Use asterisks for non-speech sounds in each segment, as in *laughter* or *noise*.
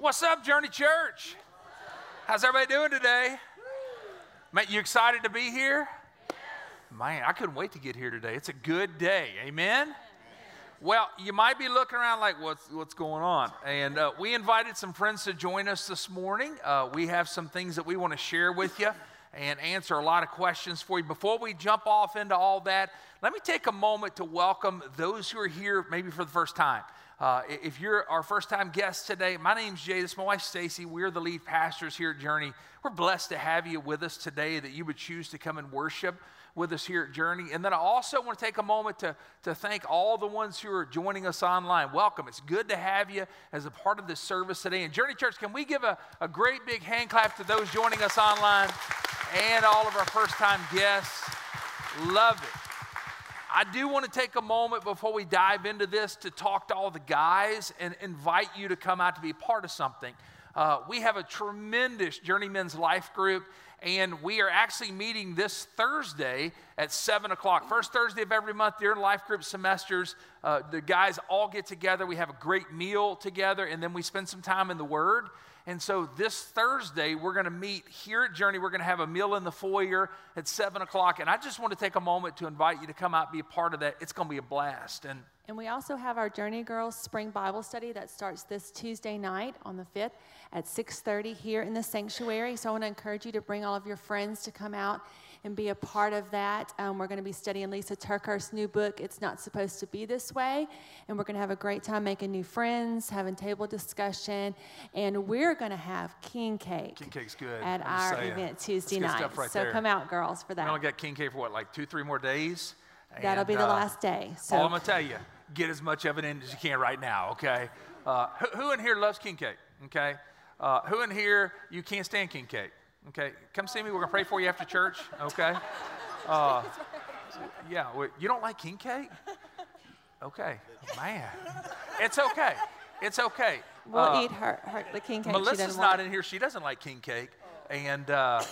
What's up, Journey Church? How's everybody doing today? Man, you excited to be here? Man, I couldn't wait to get here today. It's a good day. Amen? Well, you might be looking around like, what's, what's going on? And uh, we invited some friends to join us this morning. Uh, we have some things that we want to share with you and answer a lot of questions for you. Before we jump off into all that, let me take a moment to welcome those who are here maybe for the first time. Uh, if you're our first time guest today, my name's Jay. This is my wife Stacy. We're the lead pastors here at Journey. We're blessed to have you with us today, that you would choose to come and worship with us here at Journey. And then I also want to take a moment to, to thank all the ones who are joining us online. Welcome. It's good to have you as a part of this service today. And Journey Church, can we give a, a great big hand clap to those joining us online and all of our first time guests? Love it. I do want to take a moment before we dive into this to talk to all the guys and invite you to come out to be part of something. Uh, we have a tremendous Journeyman's Life group, and we are actually meeting this Thursday at 7 o'clock. First Thursday of every month during life group semesters, uh, the guys all get together. We have a great meal together, and then we spend some time in the Word. And so this Thursday, we're going to meet here at Journey. We're going to have a meal in the foyer at 7 o'clock. And I just want to take a moment to invite you to come out be a part of that. It's going to be a blast. And, and we also have our Journey Girls Spring Bible Study that starts this Tuesday night on the 5th at 6.30 here in the sanctuary. So I want to encourage you to bring all of your friends to come out and be a part of that. Um, we're going to be studying Lysa TerKeurst's new book, It's Not Supposed to Be This Way. And we're going to have a great time making new friends, having table discussion. And we're going to have king cake. King cake's good. At our saying. event Tuesday night. Right so there. come out, girls, for that. We only got king cake for what, like two, three more days? That'll be the uh, last day. So all I'm going to tell you, get as much of it in as you can right now, okay? Uh, who, who, in here loves king cake, okay? Uh, who in here, you can't stand king cake? Okay, come see me. We're going to pray for you after church, okay? Uh, yeah, you don't like king cake? Okay, man. It's okay. It's okay. We'll uh, eat her, her, the king cake. Melissa's not in here. She doesn't like king cake. And uh,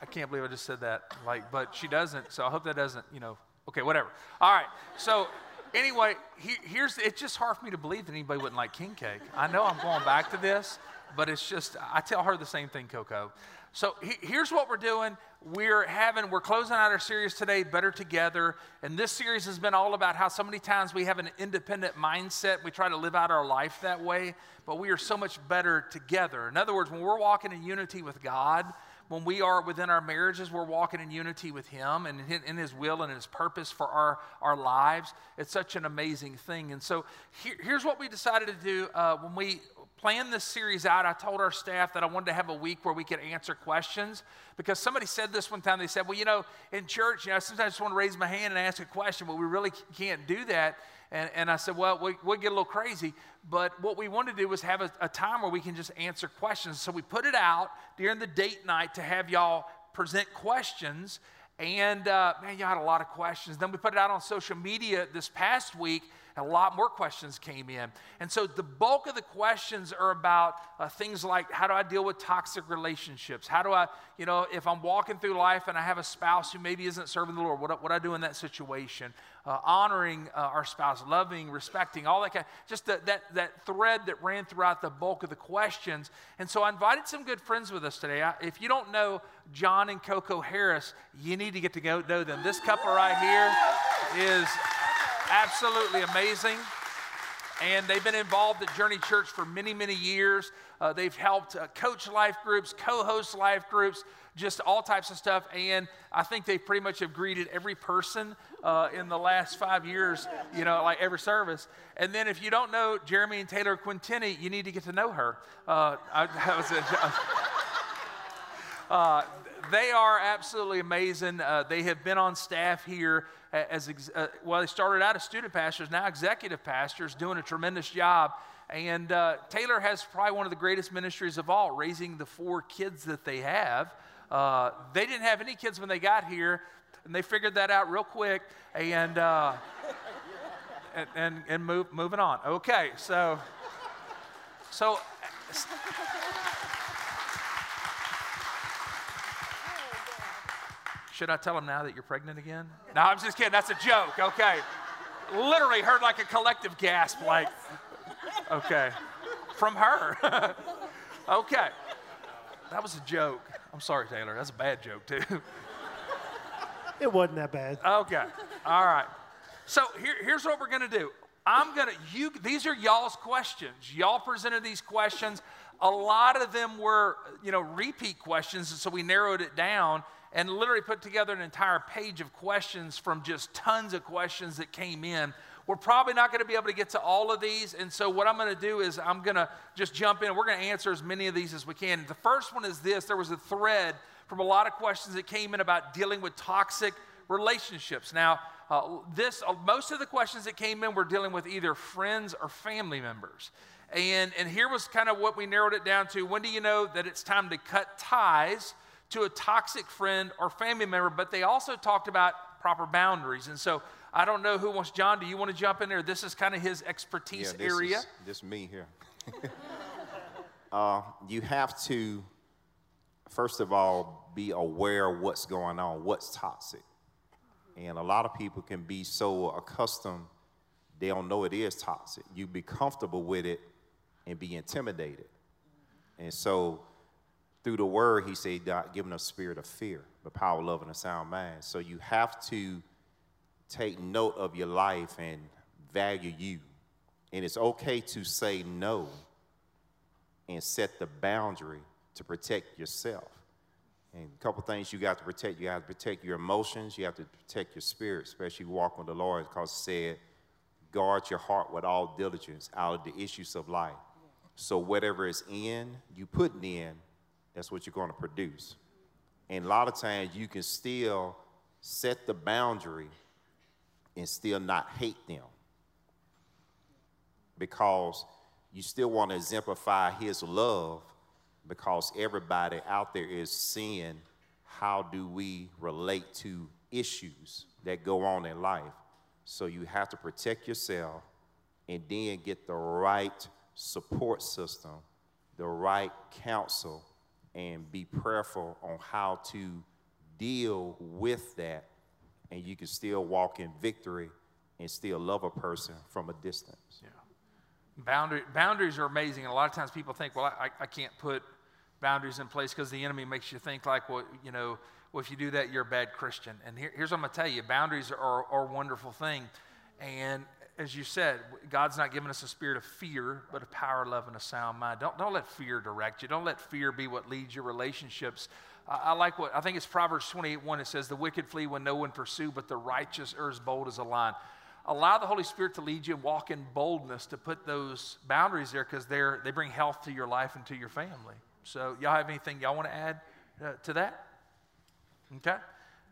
I can't believe I just said that. Like, but she doesn't. So I hope that doesn't, you know, okay, whatever. All right. So anyway, he, here's, it's just hard for me to believe that anybody wouldn't like king cake. I know I'm going back to this, but it's just, I tell her the same thing, Coco. So he, here's what we're doing. We're having, we're closing out our series today, Better Together. And this series has been all about how so many times we have an independent mindset. We try to live out our life that way, but we are so much better together. In other words, when we're walking in unity with God, when we are within our marriages, we're walking in unity with Him and in His will and His purpose for our, our lives. It's such an amazing thing. And so here, here's what we decided to do uh, when we planned this series out, I told our staff that I wanted to have a week where we could answer questions because somebody said this one time. They said, Well, you know, in church, you know, sometimes I just want to raise my hand and ask a question, but we really can't do that. And, and I said, Well, we, we'll get a little crazy. But what we wanted to do was have a, a time where we can just answer questions. So we put it out during the date night to have y'all present questions. And uh, man, you had a lot of questions. Then we put it out on social media this past week a lot more questions came in. And so the bulk of the questions are about uh, things like how do I deal with toxic relationships? How do I, you know, if I'm walking through life and I have a spouse who maybe isn't serving the Lord, what, what do I do in that situation? Uh, honoring uh, our spouse, loving, respecting, all that kind of, just the, that, that thread that ran throughout the bulk of the questions. And so I invited some good friends with us today. I, if you don't know John and Coco Harris, you need to get to go know them. This couple right here is Absolutely amazing. And they've been involved at Journey Church for many, many years. Uh, they've helped uh, coach life groups, co host life groups, just all types of stuff. And I think they pretty much have greeted every person uh, in the last five years, you know, like every service. And then if you don't know Jeremy and Taylor Quintini, you need to get to know her. Uh, I, that was *laughs* uh, they are absolutely amazing. Uh, they have been on staff here as uh, well. They started out as student pastors, now executive pastors, doing a tremendous job. And uh, Taylor has probably one of the greatest ministries of all, raising the four kids that they have. Uh, they didn't have any kids when they got here, and they figured that out real quick. And uh, and and, and move, moving on. Okay, so so. Should I tell them now that you're pregnant again? No, I'm just kidding. That's a joke. Okay. Literally heard like a collective gasp, like, okay, from her. *laughs* Okay. That was a joke. I'm sorry, Taylor. That's a bad joke, too. It wasn't that bad. Okay. All right. So here, here's what we're going to do. I'm going to, you, these are y'all's questions. Y'all presented these questions. A lot of them were, you know, repeat questions. And so we narrowed it down and literally put together an entire page of questions from just tons of questions that came in. We're probably not going to be able to get to all of these. And so, what I'm going to do is, I'm going to just jump in. We're going to answer as many of these as we can. The first one is this there was a thread from a lot of questions that came in about dealing with toxic relationships. Now, uh, this uh, most of the questions that came in were dealing with either friends or family members. And, and here was kind of what we narrowed it down to. When do you know that it's time to cut ties to a toxic friend or family member? But they also talked about proper boundaries. And so I don't know who wants, John, do you want to jump in there? This is kind of his expertise yeah, this area. Is, this me here. *laughs* uh, you have to, first of all, be aware of what's going on, what's toxic. And a lot of people can be so accustomed, they don't know it is toxic. You be comfortable with it and be intimidated. And so, through the word, he said, God, giving a spirit of fear, but power, love, and a sound mind. So, you have to take note of your life and value you. And it's okay to say no and set the boundary to protect yourself. And a couple things you got to protect. You have to protect your emotions. You have to protect your spirit, especially walking with the Lord, because it said, guard your heart with all diligence out of the issues of life. So whatever is in, you put in, that's what you're going to produce. And a lot of times you can still set the boundary and still not hate them because you still want to exemplify his love because everybody out there is seeing how do we relate to issues that go on in life so you have to protect yourself and then get the right support system the right counsel and be prayerful on how to deal with that and you can still walk in victory and still love a person from a distance. Yeah. Boundary, boundaries are amazing. And a lot of times people think, well, I, I can't put boundaries in place because the enemy makes you think like, well, you know, well, if you do that, you're a bad Christian. And here, here's what I'm going to tell you boundaries are, are a wonderful thing. And as you said, God's not giving us a spirit of fear, but a power, love, and a sound mind. Don't, don't let fear direct you. Don't let fear be what leads your relationships. I, like what, I think it's Proverbs 28 1. It says, The wicked flee when no one pursue, but the righteous are as bold as a lion. Allow the Holy Spirit to lead you and walk in boldness to put those boundaries there because they they bring health to your life and to your family. So, y'all have anything y'all want to add uh, to that? Okay.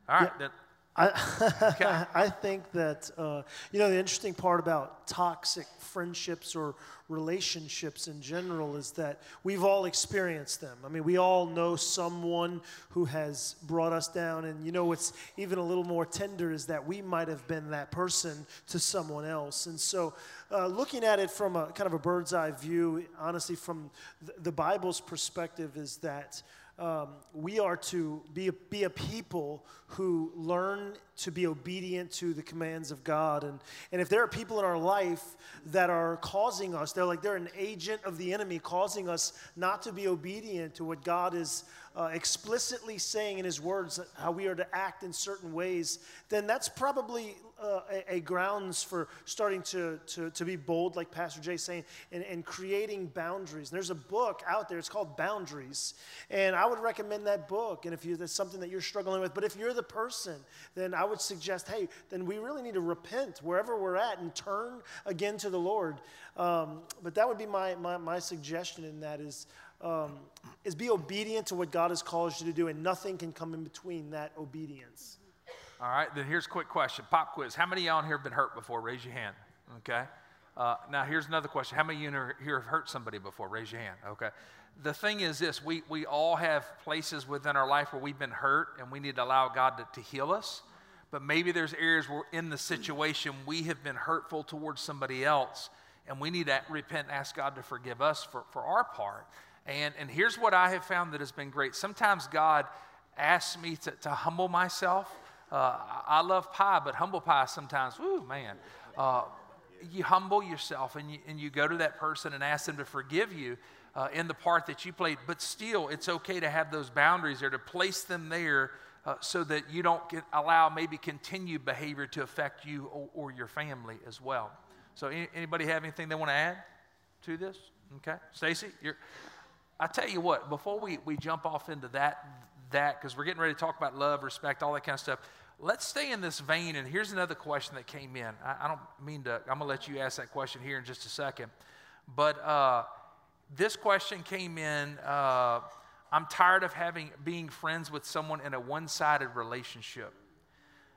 All right. Yeah. I, *laughs* I think that, uh, you know, the interesting part about toxic friendships or relationships in general is that we've all experienced them. I mean, we all know someone who has brought us down. And, you know, what's even a little more tender is that we might have been that person to someone else. And so, uh, looking at it from a kind of a bird's eye view, honestly, from the Bible's perspective, is that um, we are to be a, be a people who learn to be obedient to the commands of God. And, and if there are people in our life that are causing us, they're like they're an agent of the enemy causing us not to be obedient to what God is uh, explicitly saying in His words, how we are to act in certain ways, then that's probably uh, a, a, grounds for starting to, to, to be bold, like Pastor Jay saying, and, and creating boundaries. And there's a book out there, it's called Boundaries. And I would recommend that book. And if you, that's something that you're struggling with, but if you're the person, then I would suggest, hey, then we really need to repent wherever we're at and turn again to the Lord. Um, but that would be my, my, my suggestion in that is, um, is be obedient to what God has called you to do, and nothing can come in between that obedience. All right, then here's a quick question pop quiz. How many of y'all in here have been hurt before? Raise your hand. Okay. Uh, now, here's another question. How many of you here have hurt somebody before? Raise your hand. Okay. The thing is this we, we all have places within our life where we've been hurt and we need to allow God to, to heal us. But maybe there's areas where in the situation we have been hurtful towards somebody else and we need to repent and ask God to forgive us for, for our part. And, and here's what I have found that has been great. Sometimes God asks me to, to humble myself. Uh, I love pie, but humble pie sometimes, whoo, man. Uh, you humble yourself and you, and you go to that person and ask them to forgive you. uh, in the part that you played, but still, it's okay to have those boundaries there, to place them there uh, so that you don't get, allow maybe continued behavior to affect you or, or your family as well. So, any, anybody have anything they want to add to this? Okay, Stacy, you're. I tell you what, before we, we jump off into that, that because we're getting ready to talk about love, respect, all that kind of stuff. Let's stay in this vein. And here's another question that came in. I, I don't mean to. I'm gonna let you ask that question here in just a second, but uh, this question came in. Uh, I'm tired of having being friends with someone in a one-sided relationship.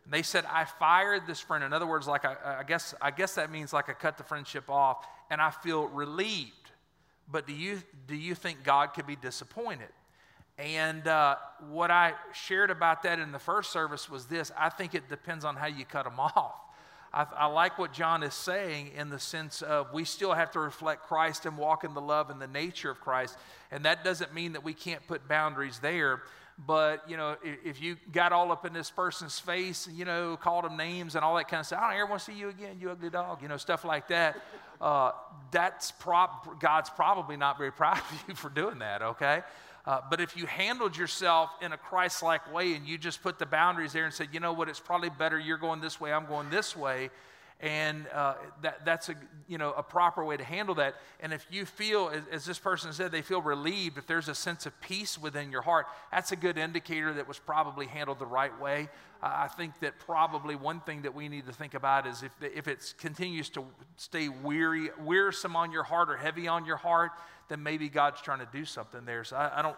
And they said I fired this friend. In other words, like I, I guess I guess that means like I cut the friendship off, and I feel relieved. But do you do you think God could be disappointed? And uh, what I shared about that in the first service was this: I think it depends on how you cut them *laughs* off. I, I, like what John is saying in the sense of we still have to reflect Christ and walk in the love and the nature of Christ. And that doesn't mean that we can't put boundaries there. But, you know, if, if you got all up in this person's face, you know, called them names and all that kind of stuff, I don't ever want to see you again, you ugly dog, you know, stuff like that. *laughs* Uh, that's prob- God's probably not very *laughs* proud of you for doing that, okay? Uh, but if you handled yourself in a Christ like way and you just put the boundaries there and said, you know what, it's probably better you're going this way, I'm going this way, and uh, that, that's a, you know, a proper way to handle that. And if you feel, as, as, this person said, they feel relieved, if there's a sense of peace within your heart, that's a good indicator that was probably handled the right way. Uh, I think that probably one thing that we need to think about is if, if it continues to stay weary, wearisome on your heart or heavy on your heart, then maybe God's trying to do something there. So I, I don't.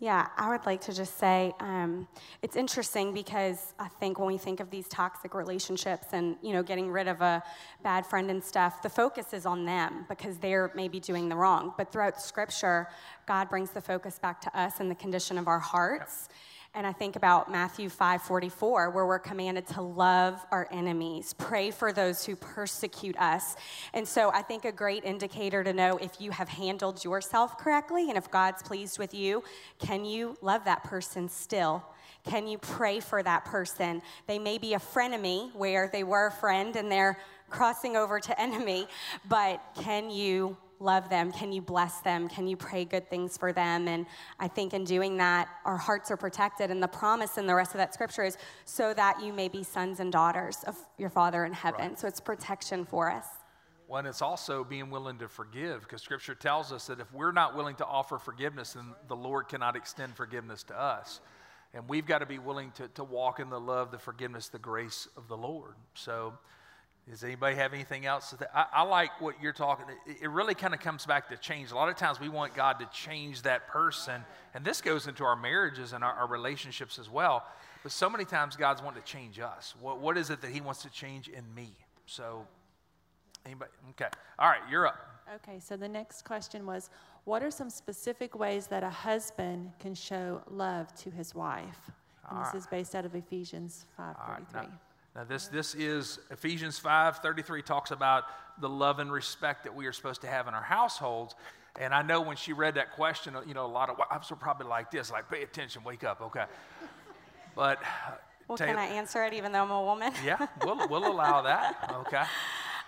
Yeah, I would like to just say um, it's interesting because I think when we think of these toxic relationships and you know getting rid of a bad friend and stuff, the focus is on them because they're maybe doing the wrong. But throughout Scripture, God brings the focus back to us and the condition of our hearts. Yep. And I think about Matthew 5:44 where we're commanded to love our enemies, pray for those who persecute us. And so I think a great indicator to know if you have handled yourself correctly and if God's pleased with you, can you love that person still? Can you pray for that person? They may be a frenemy where they were a friend and they're crossing over to *laughs* enemy, but can you love them? Can you bless them? Can you pray good things for them? And I think in doing that, our hearts are protected. And the promise in the rest of that scripture is so that you may be sons and daughters of your Father in heaven. Right. So it's protection for us. Well, and it's also being willing to forgive because Scripture tells us that if we're not willing to offer forgiveness, then the Lord cannot extend forgiveness to us. And we've got to be willing to, to walk in the love, the forgiveness, the grace of the Lord. So, does anybody have anything else? I, I like what you're talking. It, it really kind of comes back to change. A lot of times we want God to change that person, and this goes into our marriages and our, our relationships as well. But so many times God's wanting to change us. What, what is it that He wants to change in me? So, anybody? Okay. All right, you're up. Okay, so the next question was What are some specific ways that a husband can show love to his wife? And All this right. is based out of Ephesians 5:33. Now, this, this is Ephesians 5 33 talks about the love and respect that we are supposed to have in our households. And I know when she read that question, you know, a lot of wives were probably like this, like, pay attention, wake up, okay. But. Well, Taylor, can I answer it even though I'm a woman? *laughs* yeah, we'll, we'll allow that, okay. *laughs*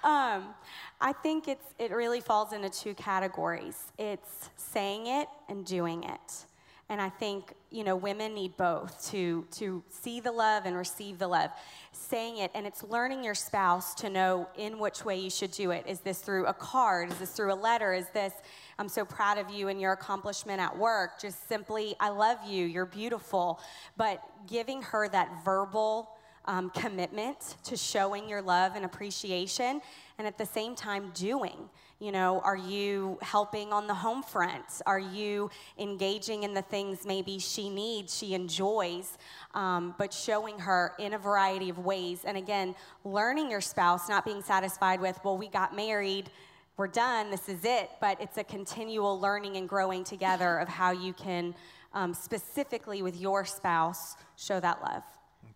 Um, I think it's, it really falls into two categories it's saying it and doing it. And I think, you know, women need both to, to see the love and receive the love. Saying it, and it's learning your spouse to know in which way you should do it. Is this through a card? Is this through a letter? Is this, I'm so proud of you and your accomplishment at work? Just simply, I love you, you're beautiful. But giving her that verbal um, commitment to showing your love and appreciation, and at the same time, doing. You know, are you helping on the home front? Are you engaging in the things maybe she needs, she enjoys, um, but showing her in a variety of ways? And again, learning your spouse, not being satisfied with, well, we got married, we're done, this is it, but it's a continual learning and growing together of how you can um, specifically with your spouse show that love.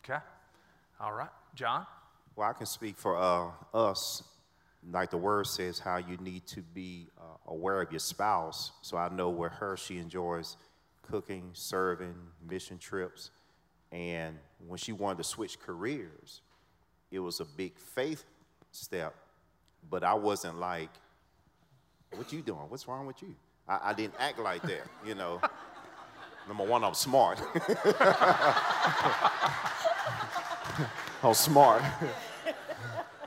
Okay. All right. John? Well, I can speak for uh, us like the word says, how you need to be uh, aware of your spouse. So I know with her, she enjoys cooking, serving, mission trips. And when she wanted to switch careers, it was a big faith step. But I wasn't like, what you doing? What's wrong with you? I, I didn't act like that, you know. *laughs* Number one, I'm smart. *laughs* I'm smart. *laughs*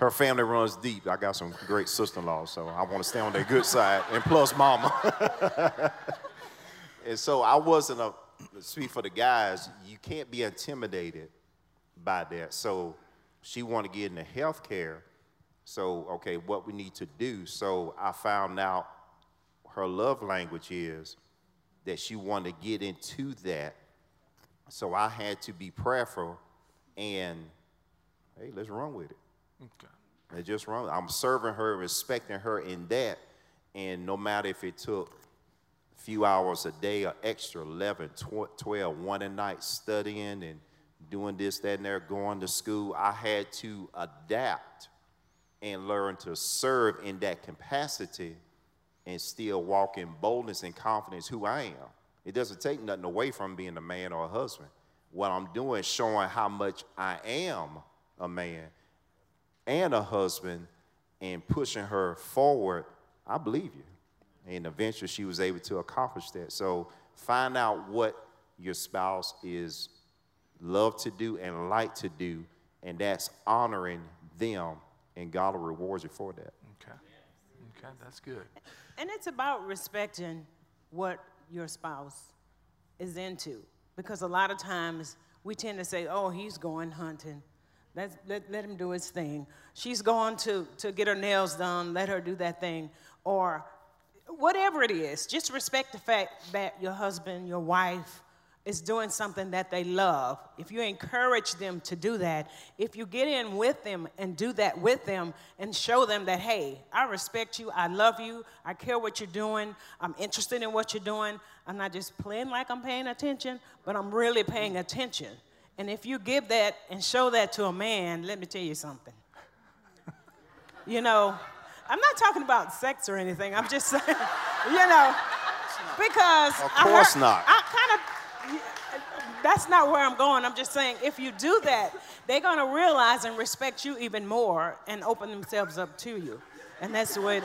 Her family runs deep. I got some great sister-in-laws, so I want to stay on their good side. And plus, mama. *laughs* and so I wasn't a. Speak for the guys. You can't be intimidated by that. So she wanted to get into healthcare. So okay, what we need to do. So I found out her love language is that she wanted to get into that. So I had to be prayerful and hey, let's run with it. Okay. Let's just run. I'm serving her, respecting her in that. And no matter if it took a few hours a day or extra 11, 12, one a night studying and doing this, that, and there, going to school, I had to adapt and learn to serve in that capacity and still walk in boldness and confidence who I am. It doesn't take nothing away from being a man or a husband. What I'm doing showing how much I am a man and a husband and pushing her forward. I believe you. And eventually she was able to accomplish that. So find out what your spouse is love to do and like to do, and that's honoring them, and God will reward you for that. Okay. Okay, that's good. And it's about respecting what your spouse is into. Because a lot of times we tend to say, oh, he's going hunting. Let, let, let him do his thing. She's going to, to get her nails done. Let her do that thing. Or whatever it is, just respect the fact that your husband, your wife, is doing something that they love, if you encourage them to do that, if you get in with them and do that with them and show them that, hey, I respect you, I love you, I care what you're doing, I'm interested in what you're doing, I'm not just playing like I'm paying attention, but I'm really paying attention. And if you give that and show that to a man, let me tell you something. you know, I'm not talking about sex or anything, I'm just *laughs* saying, you know, because of course I heard, not. I kind of that's not where I'm going. I'm just saying, if you do that, they're going to realize and respect you even more and open themselves up to you. And that's the way. It,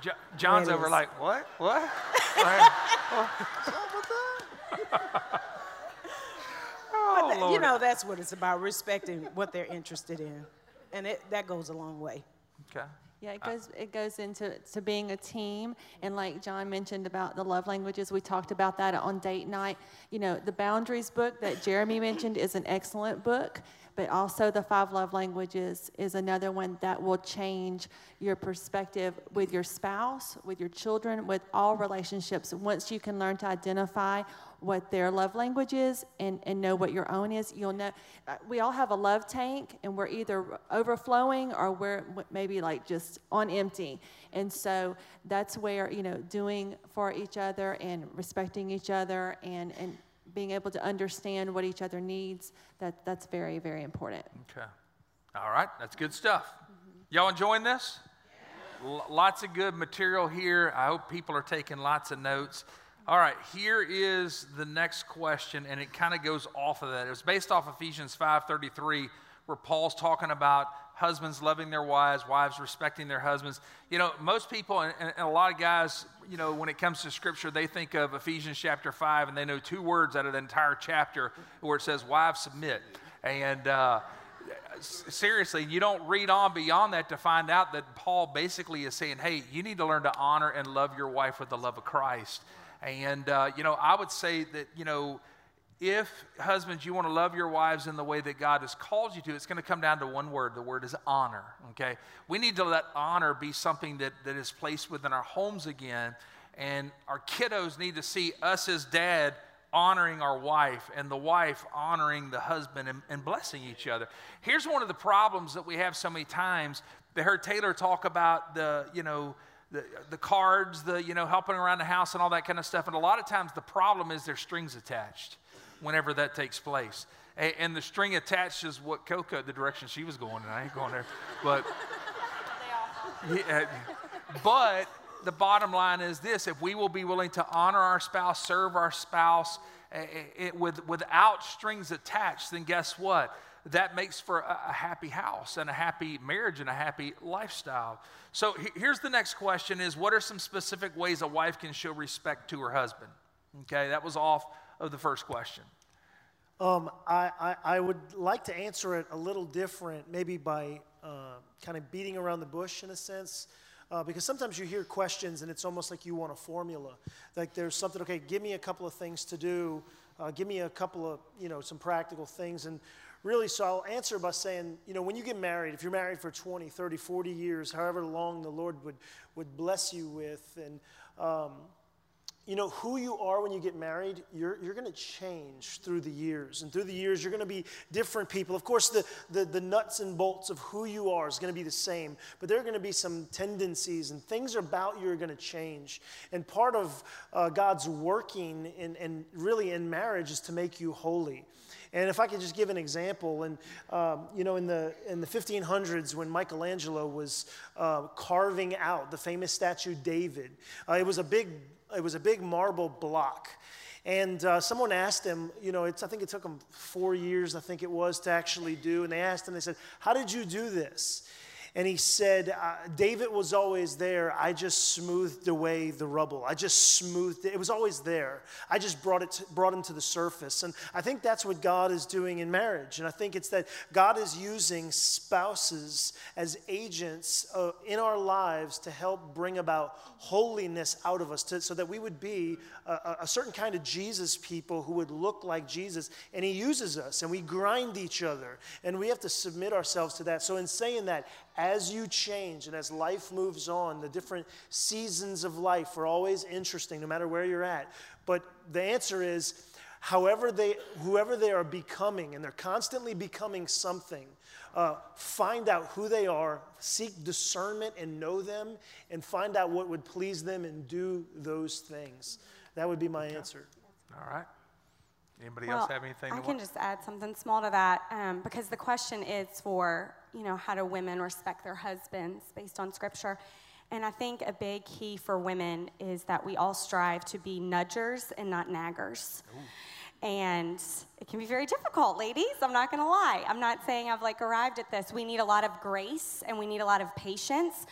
jo- John's over like, what? What? *laughs* *laughs* oh, that, you know, that's what it's about respecting what they're interested in. And it, that goes a long way. Okay. Yeah, it goes it goes into to being a team, and like John mentioned about the love languages, we talked about that on date night. You know, the boundaries book that Jeremy mentioned is an excellent book, but also the five love languages is another one that will change your perspective with your spouse, with your children, with all relationships. Once you can learn to identify what their love language is and, and know what your own is, you'll know. Uh, we all have a love tank, and we're either overflowing or we're maybe like just on empty. And so that's where, you know, doing for each other and respecting each other and, and being able to understand what each other needs, that, that's very, very important. Okay. All right, that's good stuff. Mm-hmm. Y'all enjoying this? L- lots of good material here. I hope people are taking lots of notes. All right, here is the next question, and it kind of goes off of that. It was based off Ephesians 5:33, where Paul's talking about husbands loving their wives, wives respecting their husbands. You know, most people and, and, a lot of guys, you know, when it comes to scripture, they think of Ephesians chapter 5 and they know two words out of the entire chapter where it says, Wives submit. And uh, seriously, you don't read on beyond that to find out that Paul basically is saying, hey, you need to learn to honor and love your wife with the love of Christ. And, uh, you know, I would say that, you know, if husbands, you want to love your wives in the way that God has called you to, it's going to come down to one word. The word is honor, okay? We need to let honor be something that, that is placed within our homes again. And our kiddos need to see us as dad honoring our wife and the wife honoring the husband and, and blessing each other. Here's one of the problems that we have so many times. They heard Taylor talk about the, you know, the, the cards, the, you know, helping around the house and all that kind of stuff. And a lot of times the problem is there's strings attached whenever that takes place. And, and the string attached is what Coco, the direction she was going, and I ain't going there. But, *laughs* yeah, uh, but the bottom line is this if we will be willing to honor our spouse, serve our spouse, it, with, without strings attached, then guess what? That makes for a, happy house and a happy marriage and a happy lifestyle. So he- here's the next question is what are some specific ways a wife can show respect to her husband? Okay, that was off of the first question. Um, I, I, I would like to answer it a little different, maybe by uh, kind of beating around the bush in a sense. Uh, because sometimes you hear questions and it's almost like you want a formula. Like there's something, okay, give me a couple of things to do, uh, give me a couple of, you know, some practical things. And really, so I'll answer by saying, you know, when you get married, if you're married for 20, 30, 40 years, however long the Lord would, would bless you with, and, um, you know, who you are when you get married, you're, you're going to change through the years. And through the years, you're going to be different people. Of course, the, the, the nuts and bolts of who you are is going to be the same, but there are going to be some tendencies and things about you are going to change. And part of uh, God's working in, and really in marriage is to make you holy. And if I could just give an example, and um, you know, in the in the 1500s, when Michelangelo was uh, carving out the famous statue David, uh, it was a big it was a big marble block. And uh, someone asked him, you know, it's, I think it took him four years, I think it was, to actually do. And they asked him, they said, How did you do this? And he said, uh, David was always there. I just smoothed away the rubble. I just smoothed it. It was always there. I just brought it, to, brought him to the surface. And I think that's what God is doing in marriage. And I think it's that God is using spouses as agents uh, in our lives to help bring about holiness out of us, to, so that we would be a, a certain kind of Jesus people who would look like Jesus. And He uses us, and we grind each other, and we have to submit ourselves to that. So, in saying that, as you change and as life moves on, the different seasons of life are always interesting, no matter where you're at. But the answer is, however they, whoever they are becoming, and they're constantly becoming something, uh, find out who they are, seek discernment and know them, and find out what would please them and do those things. That would be my answer. All right. Anybody Well, else have anything? I can want? just add something small to that um, because the question is for, you know, how do women respect their husbands based on scripture? And I think a big key for women is that we all strive to be nudgers and not naggers. And it can be very difficult, ladies. I'm not gonna lie. I'm not saying I've like arrived at this. We need a lot of grace and we need a lot of patience.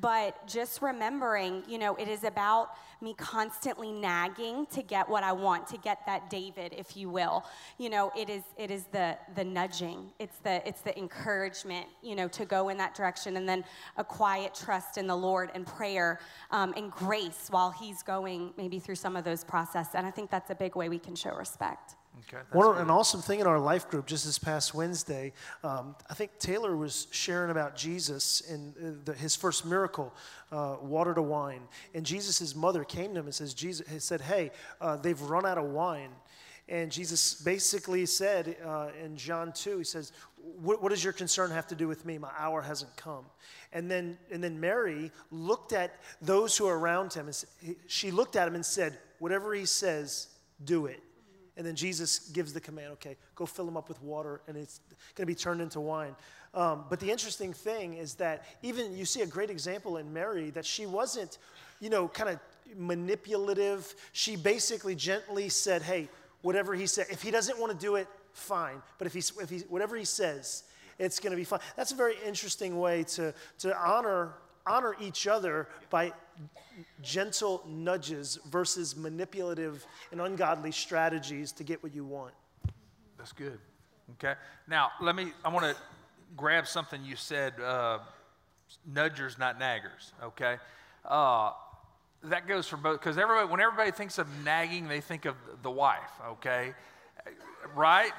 But just remembering, you know, it is about me constantly nagging to get what I want, to get that David, if you will. You know, it is it is the the nudging. It's the it's the encouragement, you know, to go in that direction, and then a quiet trust in the Lord and prayer um, and grace while He's going maybe through some of those processes. And I think that's a big way we can show respect. Okay, One, good. an awesome thing in our life group just this past Wednesday, um, I think Taylor was sharing about Jesus and uh, the, his first miracle, uh, water to wine. And Jesus' mother came to him and says, Jesus he said, "Hey, uh, they've run out of wine." And Jesus basically said uh, in John 2, he says, what, what does your concern have to do with me? My hour hasn't come. And then, and then Mary looked at those who are around him. And she looked at him and said, Whatever he says, do it. And then Jesus gives the command, okay, go fill them up with water, and it's going to be turned into wine. Um, but the interesting thing is that even you see a great example in Mary that she wasn't, you know, kind of manipulative. She basically gently said, hey, whatever he said, if he doesn't want to do it, fine. But if he, if he whatever he says, it's going to be fine. That's a very interesting way to, to honor, honor each other by gentle nudges versus manipulative and ungodly strategies to get what you want. That's good. Okay. Now, let me, I want to grab something you said uh, nudgers, not naggers. Okay. Uh, that goes for both, because everybody, when everybody thinks of nagging, they think of the wife. Okay. Right?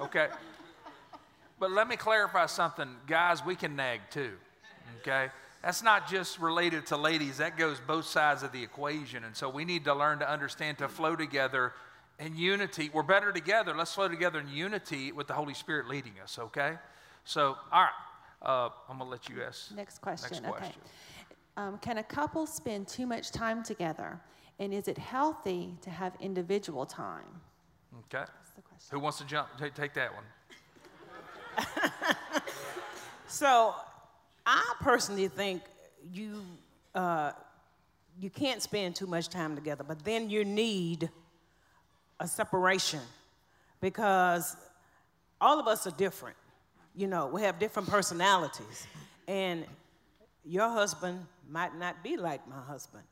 Okay. But let me clarify something. Guys, we can nag too. Okay? That's not just related to ladies, that goes both sides of the equation. And so we need to learn to understand to flow together in unity. We're better together. Let's flow together in unity with the Holy Spirit leading us, okay? So, all right. Uh, I'm going to let you ask. Next question. Next Okay. question. Um, can a couple spend too much time together? And is it healthy to have individual time? Okay. That's the question. Who wants to jump? Take, take that one. *laughs* So, I personally think you uh, you can't spend too much time together, but then you need a separation because all of us are different. You know, we have different personalities. And your husband might not be like my husband,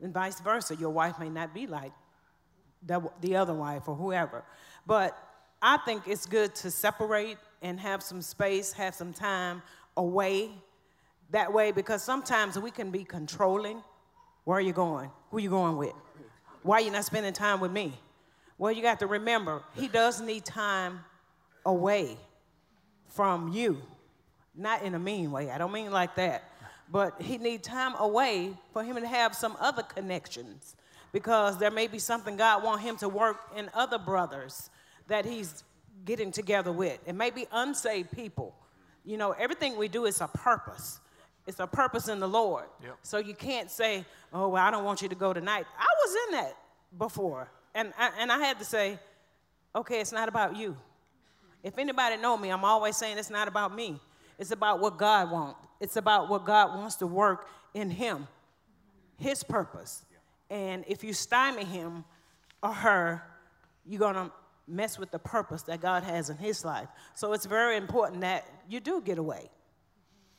and vice versa. Your wife may not be like the, the other wife or whoever. But I think it's good to separate and have some space, have some time away that way because sometimes we can be controlling. Where are you going? Who are you going with? Why are you not spending time with me? Well, you got to remember, he does need time away from you. Not in a mean way, I don't mean like that. But he needs time away for him to have some other connections because there may be something God want him to work in other brothers that he's getting together with. It may be unsaved people. You know, everything we do is a purpose. It's a purpose in the Lord. Yep. So you can't say, oh, well, I don't want you to go tonight. I was in that before. And I, and I had to say, okay, it's not about you. If anybody know me, I'm always saying it's not about me. It's about what God wants. It's about what God wants to work in him, his purpose. And if you stymie him or her, you're going to mess with the purpose that God has in his life. So it's very important that you do get away,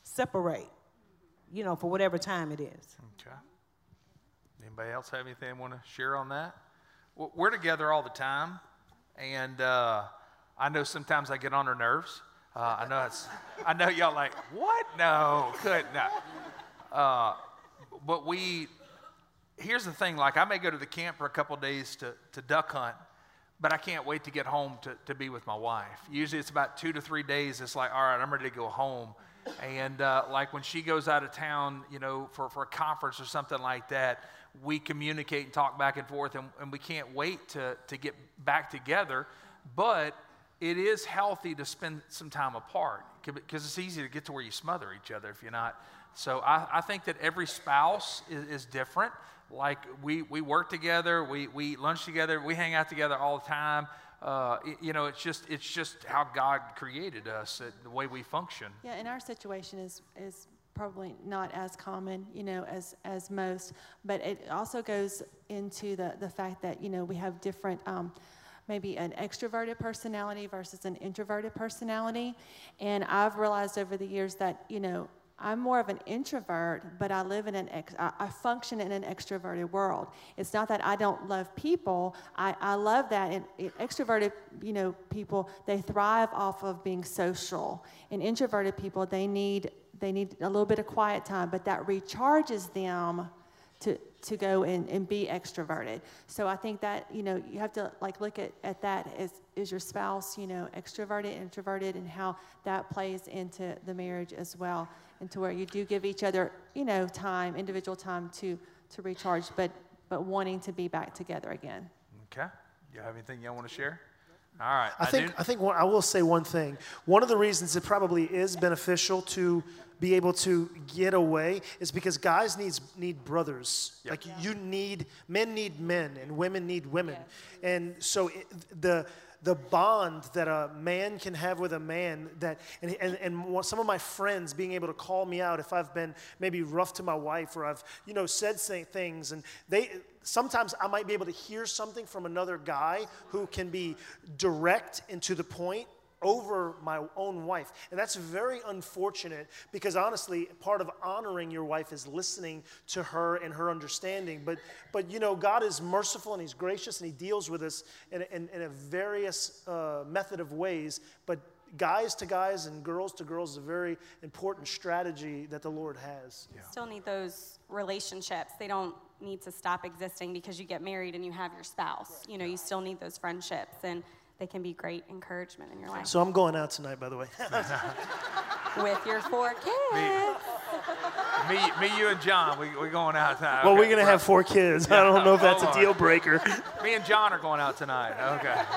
separate, you know, for whatever time it is. Okay. Anybody else have anything they want to share on that? We're together all the time, and uh, I know sometimes I get on her nerves. Uh, I know it's, I know y'all like what? No, could no. Uh, but we, here's the thing. Like I may go to the camp for a couple days to to duck hunt, but I can't wait to get home to to be with my wife. Usually it's about two to three days. It's like all right, I'm ready to go home. And uh, like when she goes out of town, you know, for, for a conference or something like that, we communicate and talk back and forth, and, and we can't wait to, to get back together. But it is healthy to spend some time apart because it's easy to get to where you smother each other if you're not. So I, I think that every spouse is, is different. Like we, we work together, we, we eat lunch together, we hang out together all the time. Uh, you know, it's just it's just how God created us, uh, the way we function. Yeah, and our situation is, is probably not as common, you know, as, as most, but it also goes into the, the fact that, you know, we have different, um, maybe an extroverted personality versus an introverted personality. And I've realized over the years that, you know, I'm more of an introvert, but I live in an ex- I, function in an extroverted world. It's not that I don't love people. I, I love that. And extroverted, you know, people they thrive off of being social. And introverted people they need they need a little bit of quiet time, but that recharges them to to go and, and be extroverted. So I think that, you know, you have to like look at, at that as is your spouse, you know, extroverted, introverted, and how that plays into the marriage as well. And to where you do give each other, you know, time, individual time to to recharge, but but wanting to be back together again. Okay. You have anything y'all want to share? All right. I think do- I think one, I will say one thing. One of the reasons it probably is beneficial to be able to get away is because guys needs need brothers. Like you need men need men and women need women. And so it, the the bond that a man can have with a man that and, and, and some of my friends being able to call me out if i've been maybe rough to my wife or i've you know said say- things and they sometimes i might be able to hear something from another guy who can be direct and to the point over my own wife. And that's very unfortunate because honestly, part of honoring your wife is listening to her and her understanding. But, but you know, God is merciful and He's gracious and He deals with us in, in, in a various uh, method of ways. But guys to guys and girls to girls is a very important strategy that the Lord has. Still need those relationships. They don't need to stop existing because you get married and you have your spouse. You know, you still need those friendships and they can be great encouragement in your life. So I'm going out tonight, by the way. *laughs* With your four kids. me, me, you, and John, we, we're going out tonight. well, Okay, we're going to have four kids. I don't know if that's a Hold on. deal breaker. Me and John are going out tonight. Okay. *laughs*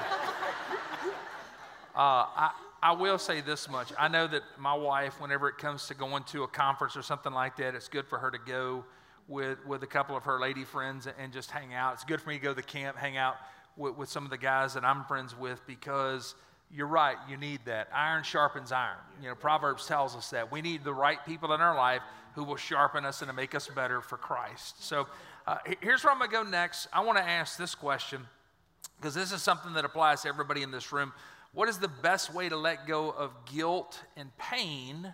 Uh, I, I will say this much. I know that my wife, whenever it comes to going to a conference or something like that, it's good for her to go with, with a couple of her lady friends and just hang out. It's good for me to go to the camp, hang out with, with some of the guys that I'm friends with because you're right, you need that. Iron sharpens iron. You know, Proverbs tells us that. We need the right people in our life who will sharpen us and to make us better for Christ. So uh, here's where I'm going to go next. I want to ask this question because this is something that applies to everybody in this room. What is the best way to let go of guilt and pain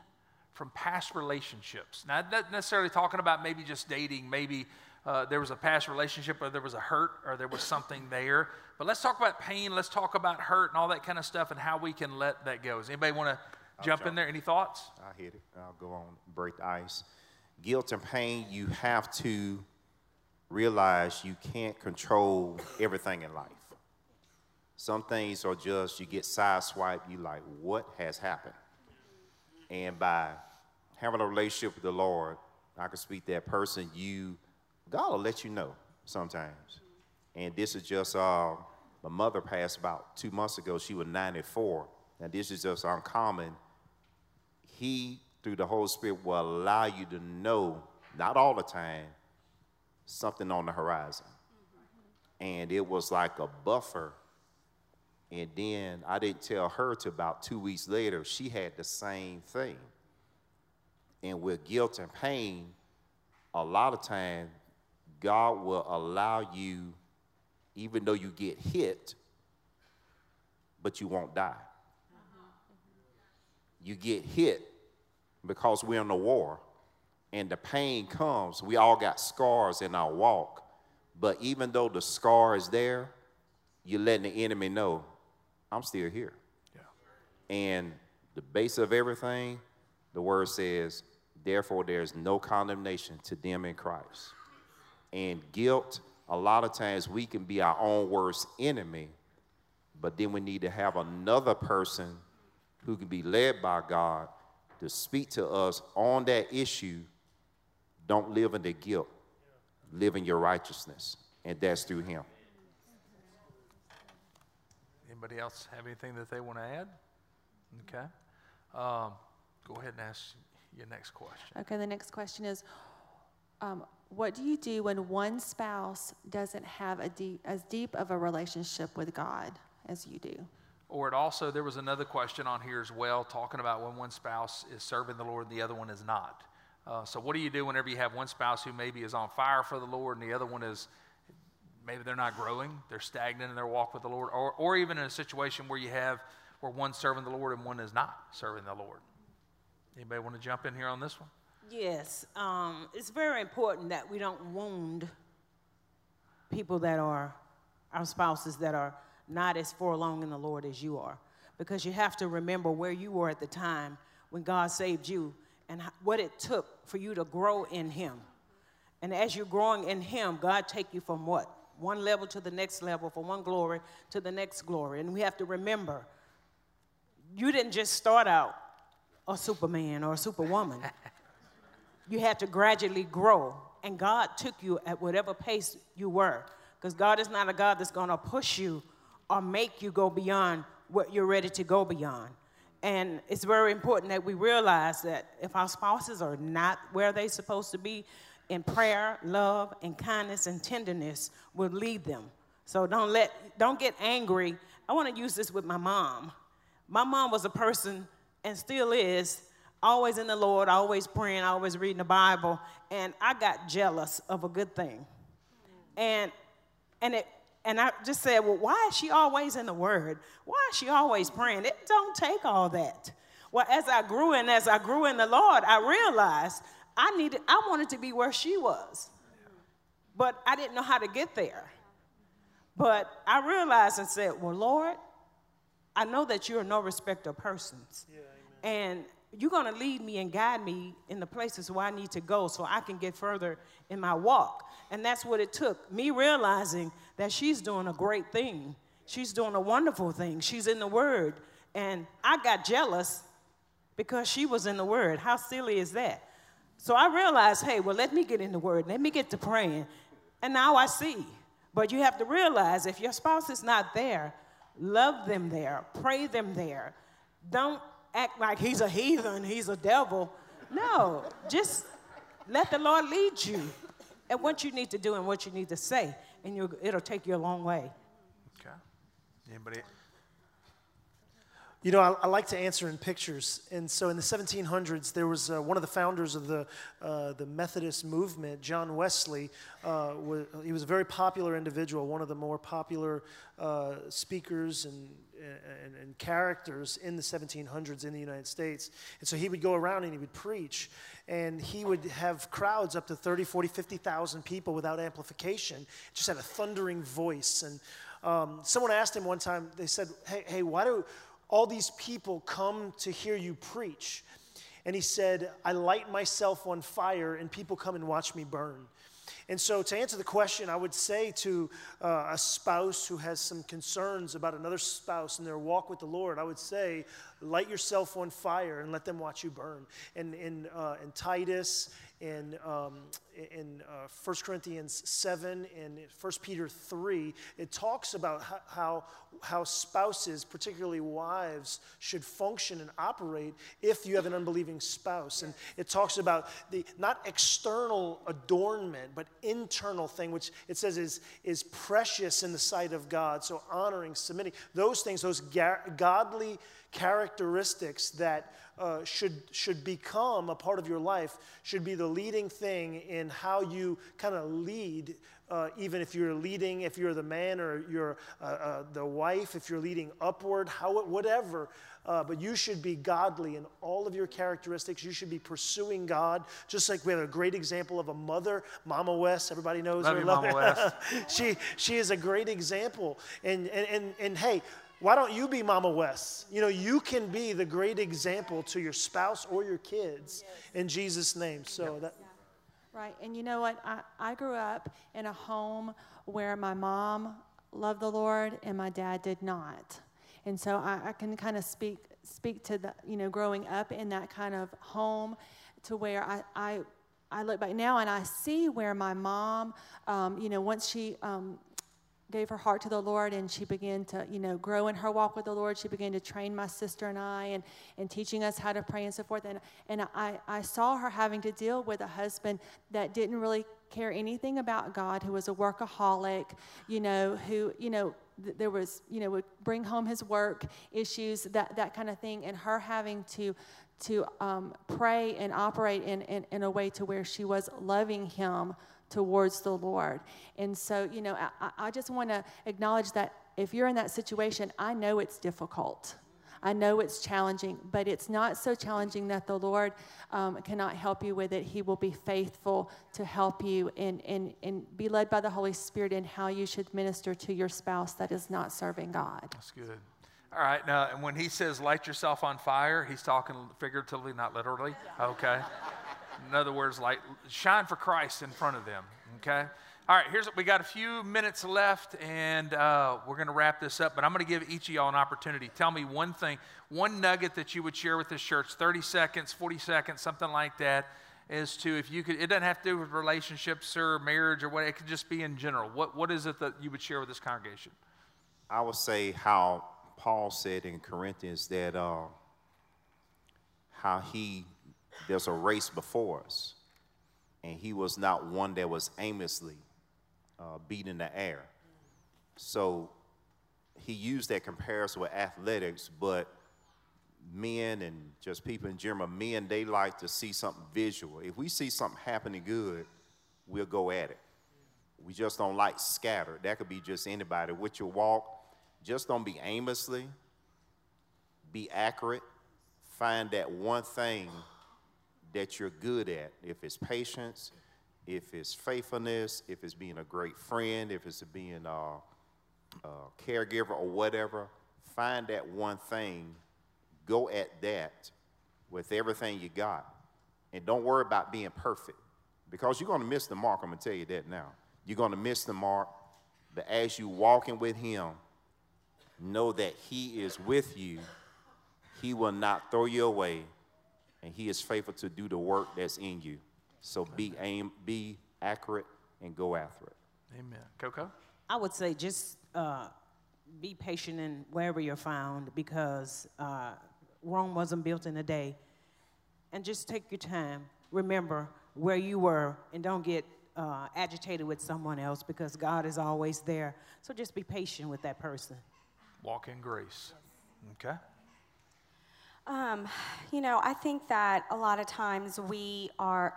from past relationships? Now, not necessarily talking about maybe just dating, maybe uh, there was a past relationship or there was a hurt or there was something there. But let's talk about pain, let's talk about hurt and all that kind of stuff and how we can let that go. Does anybody want to jump in there? Any thoughts? I'll hit it. I'll go on, break the ice. Guilt and pain, you have to realize you can't control everything in life. Some things are just, you get sideswiped, you like, what has happened? And by having a relationship with the Lord, I can speak that person, you, God will let you know sometimes. And this is just, uh, my mother passed about two months ago. She was 94. And this is just uncommon. He, through the Holy Spirit, will allow you to know, not all the time, something on the horizon. And it was like a buffer and then I didn't tell her till about two weeks later, she had the same thing. And with guilt and pain, a lot of times, God will allow you, even though you get hit, but you won't die. You get hit because we're in a war, and the pain comes. We all got scars in our walk, but even though the scar is there, you're letting the enemy know I'm still here. Yeah. And the base of everything, the word says, therefore there's no condemnation to them in Christ. And guilt, a lot of times we can be our own worst enemy, but then we need to have another person who can be led by God to speak to us on that issue. Don't live in the guilt, live in your righteousness, and that's through Him. Anybody else have anything that they want to add? Okay. Um, go ahead and ask your next question. Okay, the next question is um, What do you do when one spouse doesn't have a deep, as deep of a relationship with God as you do? Or it also, there was another question on here as well, talking about when one spouse is serving the Lord and the other one is not. Uh, so, what do you do whenever you have one spouse who maybe is on fire for the Lord and the other one is maybe they're not growing, they're stagnant in their walk with the Lord, or, or even in a situation where you have where one's serving the Lord and one is not serving the Lord. Anybody want to jump in here on this one? Yes, um, it's very important that we don't wound people that are our spouses that are not as far along in the Lord as you are, because you have to remember where you were at the time when God saved you and what it took for you to grow in Him. And as you're growing in Him, God take you from what? one level to the next level, from one glory to the next glory. And we have to remember, you didn't just start out a Superman or a Superwoman. you had to gradually grow. And God took you at whatever pace you were. Because God is not a God that's going to push you or make you go beyond what you're ready to go beyond. And it's very important that we realize that if our spouses are not where they're supposed to be, in prayer, love, and kindness and tenderness will lead them. So don't let don't get angry. I want to use this with my mom. My mom was a person and still is always in the Lord, always praying, always reading the Bible, and I got jealous of a good thing. And and it and I just said, well, why is she always in the Word? Why is she always praying? It don't take all that. Well, as I grew and as I grew in the Lord, I realized I needed, I wanted to be where she was. But I didn't know how to get there. But I realized and said, Well, Lord, I know that you're no respecter of persons. Yeah, and you're going to lead me and guide me in the places where I need to go so I can get further in my walk. And that's what it took me realizing that she's doing a great thing. She's doing a wonderful thing. She's in the Word. And I got jealous because she was in the Word. How silly is that? So I realized, hey, well, let me get in the word, let me get to praying. And now I see. But you have to realize if your spouse is not there, love them there, pray them there. Don't act like he's a heathen, he's a devil. No, just let the Lord lead you and what you need to do and what you need to say, and it'll take you a long way. Okay. Anybody? You know, I, I, like to answer in pictures. And so in the 1700s, there was uh, one of the founders of the, uh, the Methodist movement, John Wesley. Uh, was, he was a very popular individual, one of the more popular uh, speakers and, and, and, characters in the 1700s in the United States. And so he would go around and he would preach. And he would have crowds up to 30, 40, 50,000 people without amplification. Just had a thundering voice. And um, someone asked him one time, they said, hey, hey why do all these people come to hear you preach. And he said, I light myself on fire and people come and watch me burn. And so, to answer the question, I would say to uh, a spouse who has some concerns about another spouse in their walk with the Lord, I would say, light yourself on fire and let them watch you burn. And in, uh, in Titus in, um, in uh, 1 Corinthians 7 and 1 Peter 3, it talks about how, how spouses, particularly wives, should function and operate if you have an unbelieving spouse. And it talks about the not external adornment, but internal thing, which it says is, is precious in the sight of God. So honoring, submitting, those things, those ga- godly characteristics that uh, should, should become a part of your life, should be the leading thing in how you kind of lead, uh, even if you're leading, if you're the man or you're uh, uh the wife, if you're leading upward, how, whatever. Uh, but you should be godly in all of your characteristics. You should be pursuing God, just like we have a great example of a mother, Mama West. Everybody knows Love her. You, Mama West. *laughs* she, she is a great example. And, and, and, and hey, why don't you be Mama West? You know, you can be the great example to your spouse or your kids in Jesus' name. So that. Right. And you know what? I, I grew up in a home where my mom loved the Lord and my dad did not. And so I, I can kind of speak speak to the, you know, growing up in that kind of home to where I, I I look back now and I see where my mom, um, you know, once she um, gave her heart to the Lord and she began to, you know, grow in her walk with the Lord. She began to train my sister and I and, and teaching us how to pray and so forth. And, and I, I saw her having to deal with a husband that didn't really care anything about God, who was a workaholic, you know, who, you know, th- there was, you know, would bring home his work issues, that, that kind of thing. And her having to, to um, pray and operate in, in, in a way to where she was loving him towards the Lord. And so, you know, I, I just want to acknowledge that if you're in that situation, I know it's difficult. I know it's challenging, but it's not so challenging that the Lord um, cannot help you with it. He will be faithful to help you and, and, and be led by the Holy Spirit in how you should minister to your spouse that is not serving God. That's good. All right, now, and when he says light yourself on fire, he's talking figuratively, not literally. Okay. In other words, like shine for Christ in front of them. Okay. All right. Here's we got a few minutes left, and uh, we're going to wrap this up. But I'm going to give each of y'all an opportunity. Tell me one thing, one nugget that you would share with this church. 30 seconds, 40 seconds, something like that. As to if you could, it doesn't have to do with relationships or marriage or what. It could just be in general. What What is it that you would share with this congregation? I would say how Paul said in Corinthians that uh, how he there's a race before us. And he was not one that was aimlessly uh, beating the air. So he used that comparison with athletics, but men and just people in general, men, they like to see something visual. If we see something happening good, we'll go at it. We just don't like scattered. That could be just anybody. With your walk, just don't be aimlessly, be accurate, find that one thing that you're good at. If it's patience, if it's faithfulness, if it's being a great friend, if it's being a, a caregiver or whatever, find that one thing, go at that with everything you got. And don't worry about being perfect because you're going to miss the mark. I'm going to tell you that now. You're going to miss the mark. But as you walking with Him, know that He is with you. He will not throw you away and he is faithful to do the work that's in you. So be aim, be accurate, and go after it. Amen. Coco? I would say just uh, be patient in wherever you're found because uh, Rome wasn't built in a day. And just take your time. Remember where you were and don't get uh, agitated with someone else because God is always there. So just be patient with that person. Walk in grace. Okay. Um, you know, I think that a lot of times we are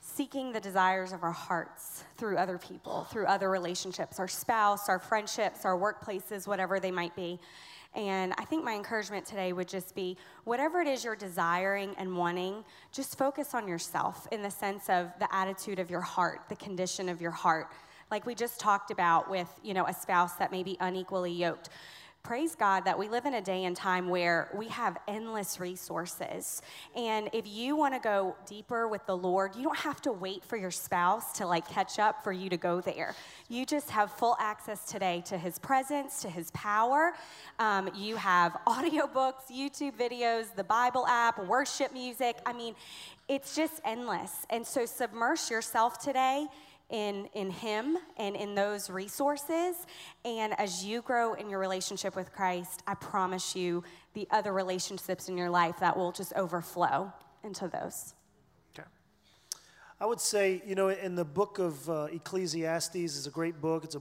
seeking the desires of our hearts through other people, through other relationships, our spouse, our friendships, our workplaces, whatever they might be. And I think my encouragement today would just be whatever it is you're desiring and wanting, just focus on yourself in the sense of the attitude of your heart, the condition of your heart. Like we just talked about with, you know, a spouse that may be unequally yoked praise God that we live in a day and time where we have endless resources. And if you want to go deeper with the Lord, you don't have to wait for your spouse to like catch up for you to go there. You just have full access today to His presence, to His power. Um, you have *laughs* audiobooks, YouTube videos, the Bible app, worship music. I mean, it's just endless. And so submerge yourself today in, in Him and in those resources. And as you grow in your relationship with Christ, I promise you the other relationships in your life that will just overflow into those. I would say, you know, in the book of uh, Ecclesiastes is a great book. It's a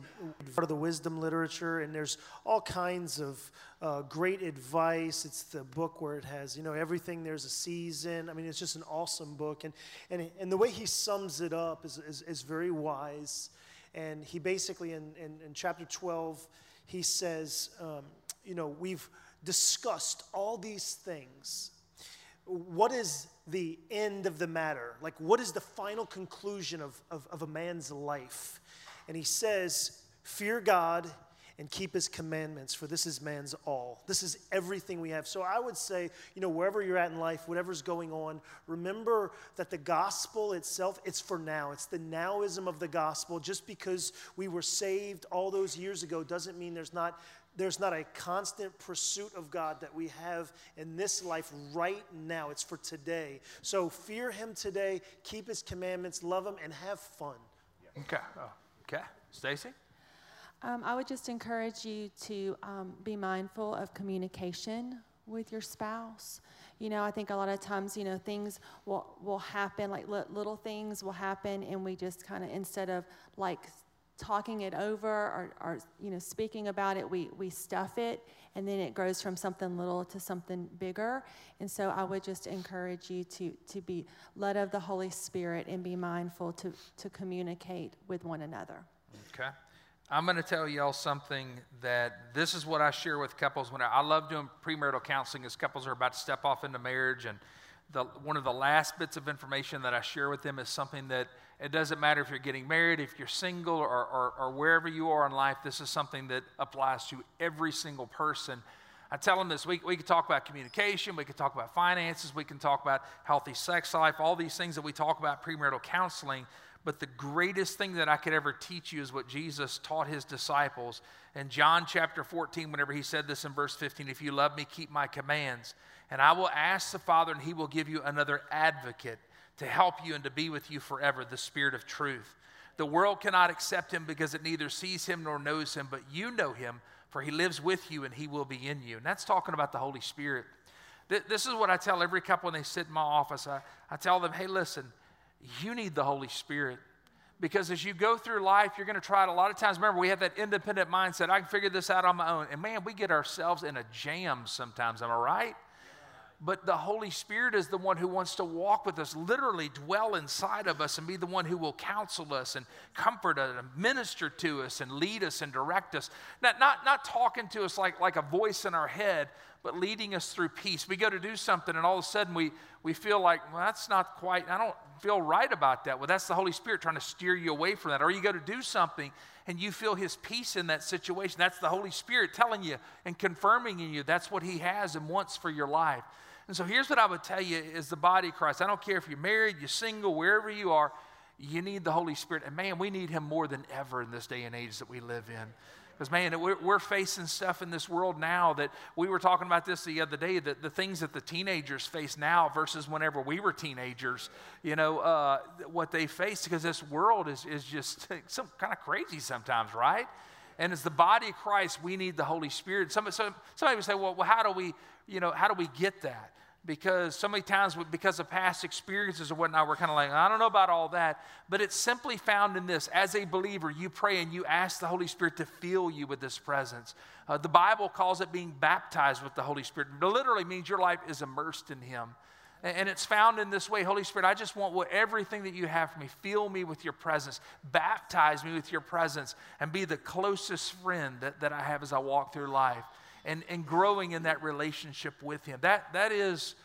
part of the wisdom literature, and there's all kinds of uh, great advice. It's the book where it has, you know, everything. There's a season. I mean, it's just an awesome book, and and and the way he sums it up is is, is very wise. And he basically, in in, in chapter 12, he says, um, you know, we've discussed all these things. What is the end of the matter? Like, what is the final conclusion of, of, of a man's life? And he says, Fear God and keep his commandments, for this is man's all. This is everything we have. So I would say, you know, wherever you're at in life, whatever's going on, remember that the gospel itself, it's for now. It's the nowism of the gospel. Just because we were saved all those years ago doesn't mean there's not there's not a constant pursuit of God that we have in this life right now. It's for today. So fear Him today, keep His commandments, love Him, and have fun. Okay. Oh, okay. Stacy? Um, I would just encourage you to um, be mindful of communication with your spouse. You know, I think a lot of times, you know, things will, will happen, like li- little things will happen, and we just kind of, instead of like talking it over or, or, you know speaking about it we, we stuff it and then it grows from something little to something bigger. And so i would just encourage you to, to be led of the holy spirit and be mindful to, to communicate with one another. Okay. I'm going to tell y'all something that this is what i share with couples. When I, I love doing premarital counseling as couples are about to step off into marriage and the, one of the last bits of information that i share with them is something that it doesn't matter if you're getting married, if you're single, or, or, or, wherever you are in life, this is something that applies to every single person. I tell them this we, we could talk about communication, we could talk about finances, we can talk about healthy sex life, all these things that we talk about premarital counseling. But the greatest thing that I could ever teach you is what Jesus taught his disciples. In John chapter 14, whenever he said this in verse 15, if you love me, keep my commands. And I will ask the Father, and he will give you another advocate to help you and to be with you forever, the Spirit of truth. The world cannot accept him because it neither sees him nor knows him, but you know him, for he lives with you and he will be in you. And that's talking about the Holy Spirit. This is what I tell every couple when they sit in my office. I, I tell them, hey, listen, you need the Holy Spirit. Because as you go through life, you're going to try it. A lot of times, remember, we have that independent mindset. I can figure this out on my own. And man, we get ourselves in a jam sometimes. Am I right? But the Holy Spirit is the one who wants to walk with us, literally dwell inside of us, and be the one who will counsel us and comfort us and minister to us and lead us and direct us. Not, not, not talking to us like, like a voice in our head, but leading us through peace. We go to do something, and all of a sudden we, we feel like, well, that's not quite, I don't feel right about that. Well, that's the Holy Spirit trying to steer you away from that. Or you go to do something, and you feel His peace in that situation. That's the Holy Spirit telling you and confirming in you that's what He has and wants for your life. And so here's what I would tell you is the body of Christ. I don't care if you're married, you're single, wherever you are, you need the Holy Spirit. And man, we need Him more than ever in this day and age that we live in. Because, man, we're, facing stuff in this world now that we were talking about this the other day, that the things that the teenagers face now versus whenever we were teenagers, you know, uh, what they face, because this world is, is just *laughs* some kind of crazy sometimes, right? And as the body of Christ, we need the Holy Spirit. Some, some, somebody would say, well, well, how do we, you know, how do we get that? because so many times because of past experiences or whatnot we're kind of like i don't know about all that. But it's simply found in this. As a believer you pray and you ask the holy spirit to fill you with this presence. Uh, the bible calls it being baptized with the holy spirit. It literally means your life is immersed in him and it's found in this way holy spirit i just want what, everything that you have for me fill me with your presence baptize me with your presence and be the closest friend that, that i have as i walk through life and, and growing in that relationship with Him. That, that is,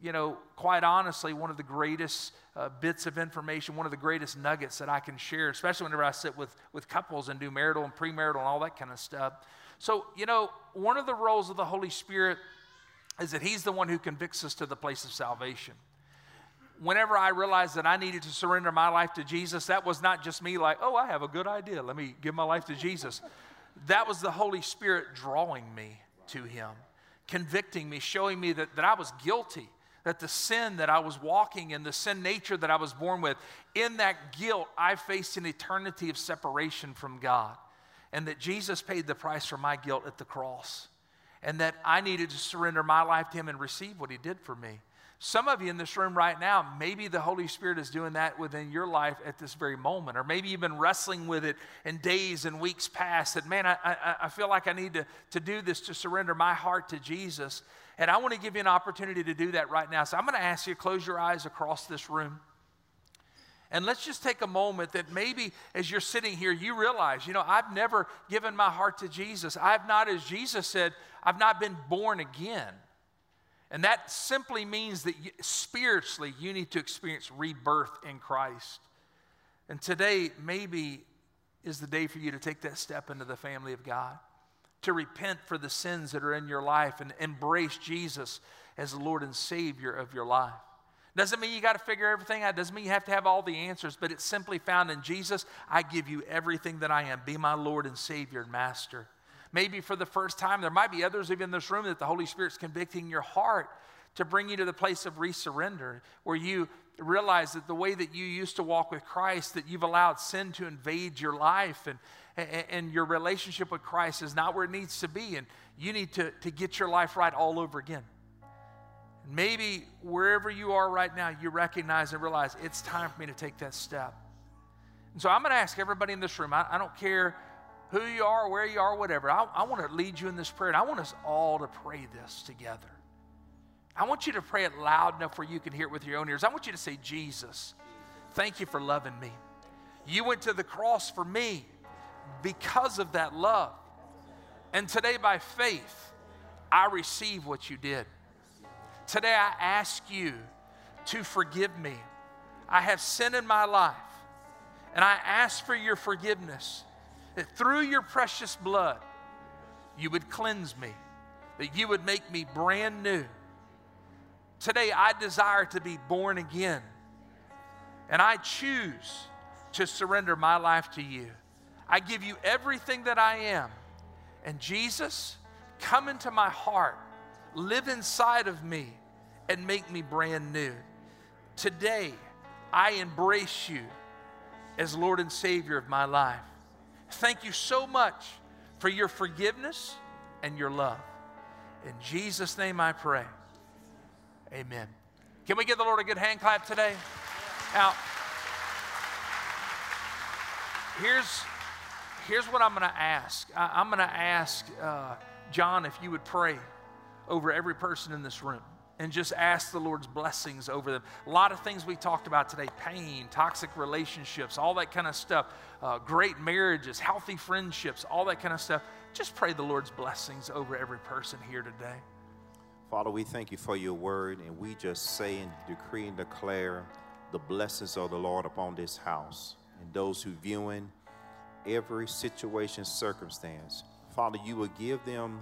you know, quite honestly, one of the greatest uh, bits of information, one of the greatest nuggets that I can share, especially whenever I sit with, with couples and do marital and premarital and all that kind of stuff. So, you know, one of the roles of the Holy Spirit is that He's the one who convicts us to the place of salvation whenever I realized that I needed to surrender my life to Jesus, that was not just me like, oh, I have a good idea. Let me give my life to Jesus. That was the Holy Spirit drawing me to Him, convicting me, showing me that, that I was guilty, that the sin that I was walking in, the sin nature that I was born with, in that guilt, I faced an eternity of separation from God. And that Jesus paid the price for my guilt at the cross. And that I needed to surrender my life to Him and receive what He did for me. Some of you in this room right now, maybe the Holy Spirit is doing that within your life at this very moment. Or maybe you've been wrestling with it in days and weeks past that, man, I, I, I feel like I need to, to do this to surrender my heart to Jesus. And I want to give you an opportunity to do that right now. So I'm going to ask you to close your eyes across this room. And let's just take a moment that maybe as you're sitting here, you realize, you know, I've never given my heart to Jesus. I've not, as Jesus said, I've not been born again. And that simply means that spiritually you need to experience rebirth in Christ. And today, maybe, is the day for you to take that step into the family of God, to repent for the sins that are in your life and embrace Jesus as the Lord and Savior of your life. Doesn't mean you got to figure everything out. Doesn't mean you have to have all the answers, but it's simply found in Jesus. I give you everything that I am. Be my Lord and Savior and Master maybe for the first time. There might be others even in this room that the Holy Spirit's convicting your heart to bring you to the place of resurrender, where you realize that the way that you used to walk with Christ, that you've allowed sin to invade your life and, and, and your relationship with Christ is not where it needs to be, and you need to, to get your life right all over again. Maybe wherever you are right now, you recognize and realize it's time for me to take that step. And so I'm going to ask everybody in this room, I, I don't care who you are, where you are, whatever. I, I want to lead you in this prayer, and I want us all to pray this together. I want you to pray it loud enough where you can hear it with your own ears. I want you to say, Jesus, thank you for loving me. You went to the cross for me because of that love. And today, by faith, I receive what you did. Today, I ask you to forgive me. I have sin in my life, and I ask for your forgiveness that through your precious blood, you would cleanse me, that you would make me brand new. Today, I desire to be born again, and I choose to surrender my life to you. I give you everything that I am. And Jesus, come into my heart, live inside of me, and make me brand new. Today, I embrace you as Lord and Savior of my life. Thank you so much for your forgiveness and your love. In Jesus' name I pray. Amen. Can we give the Lord a good hand clap today? Now, here's, here's what I'm going to ask. I, am going to ask uh, John if you would pray over every person in this room and just ask the Lord's blessings over them. A lot of things we talked about today pain, toxic relationships, all that kind of stuff, uh, great marriages, healthy friendships, all that kind of stuff. Just pray the Lord's blessings over every person here today. Father, we thank you for your word, and we just say and decree and declare the blessings of the Lord upon this house and those who viewing every situation, circumstance. Father, you will give them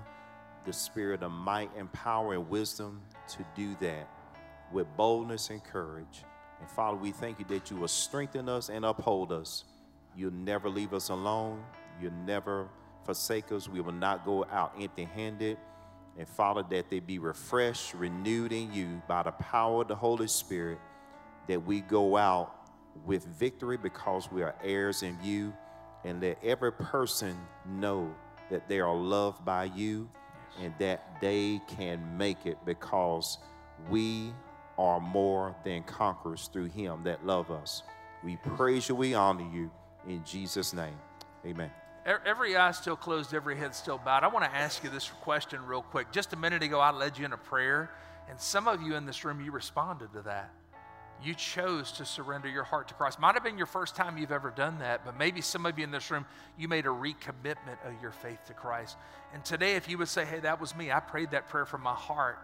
the spirit of might and power and wisdom to do that with boldness and courage. And Father, we thank you that you will strengthen us and uphold us. You'll never leave us alone. You'll never forsake us. We will not go out empty handed. And Father, that they be refreshed, renewed in you by the power of the Holy Spirit, that we go out with victory because we are heirs in you. And let every person know that they are loved by you and that they can make it because we are more than conquerors through him that love us. We praise you, we honor you in Jesus' name. Amen. Every eye still closed, every head still bowed. I want to ask you this question real quick. Just a minute ago, I led you in a prayer, and some of you in this room, you responded to that. You chose to surrender your heart to Christ. Might have been your first time you've ever done that, but maybe some of you in this room, you made a recommitment of your faith to Christ. And today, if you would say, hey, that was me, I prayed that prayer from my heart,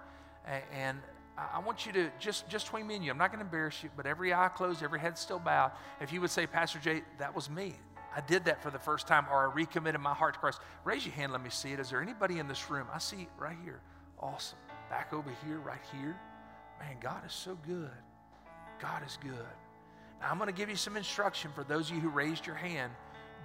and I want you to just just between me and you. I'm not going to embarrass you, but every eye closed, every head still bowed. If you would say, Pastor Jay, that was me. I did that for the first time, or I recommitted my heart to Christ. Raise your hand. Let me see it. Is there anybody in this room? I see right here. Awesome. Back over here, right here. Man, God is so good. God is good. Now, I'm going to give you some instruction for those of you who raised your hand.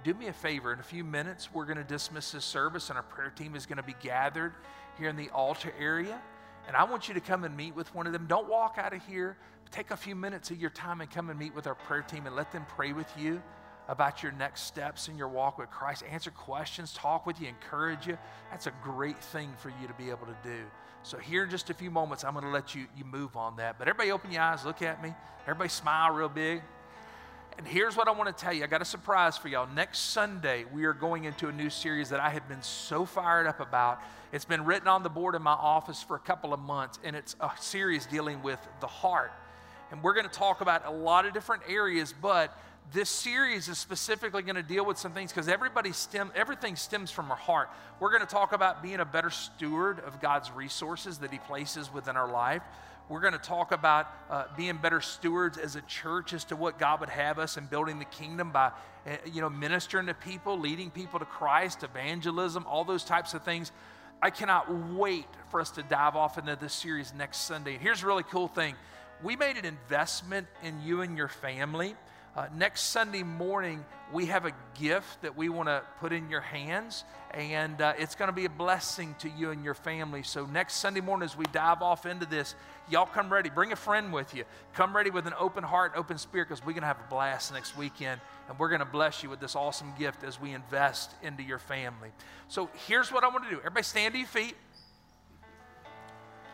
Do me a favor. In a few minutes, we're going to dismiss this service, and our prayer team is going to be gathered here in the altar area. And I want you to come and meet with one of them. Don't walk out of here. Take a few minutes of your time and come and meet with our prayer team and let them pray with you about your next steps in your walk with Christ. Answer questions, talk with you, encourage you. That's a great thing for you to be able to do. So here in just a few moments, I'm going to let you, you move on that. But everybody open your eyes, look at me. Everybody smile real big. And here's what I want to tell you. I got a surprise for y'all. Next Sunday, we are going into a new series that I have been so fired up about. It's been written on the board in my office for a couple of months, and it's a series dealing with the heart. And we're going to talk about a lot of different areas, but this series is specifically going to deal with some things because everybody stem everything stems from our heart. We're going to talk about being a better steward of God's resources that He places within our life. We're going to talk about uh, being better stewards as a church as to what God would have us in building the kingdom by, uh, you know, ministering to people, leading people to Christ, evangelism, all those types of things. I cannot wait for us to dive off into this series next Sunday. Here's a really cool thing we made an investment in you and your family. Uh, next Sunday morning, we have a gift that we want to put in your hands, and uh, it's going to be a blessing to you and your family. So, next Sunday morning, as we dive off into this, y'all come ready. Bring a friend with you. Come ready with an open heart, open spirit, because we're going to have a blast next weekend, and we're going to bless you with this awesome gift as we invest into your family. So, here's what I want to do everybody stand to your feet.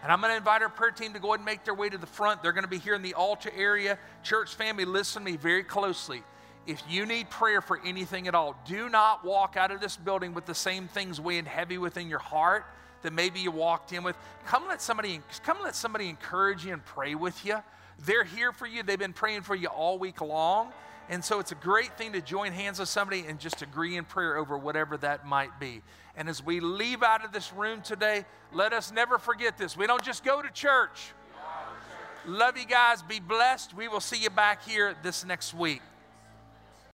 And I'm going to invite our prayer team to go ahead and make their way to the front. They're going to be here in the altar area. Church family, listen to me very closely. If you need prayer for anything at all, do not walk out of this building with the same things weighing heavy within your heart that maybe you walked in with. Come let somebody come let somebody encourage you and pray with you. They're here for you. They've been praying for you all week long. And so it's a great thing to join hands with somebody and just agree in prayer over whatever that might be. And as we leave out of this room today, let us never forget this. We don't just go to church. Love you guys. Be blessed. We will see you back here this next week.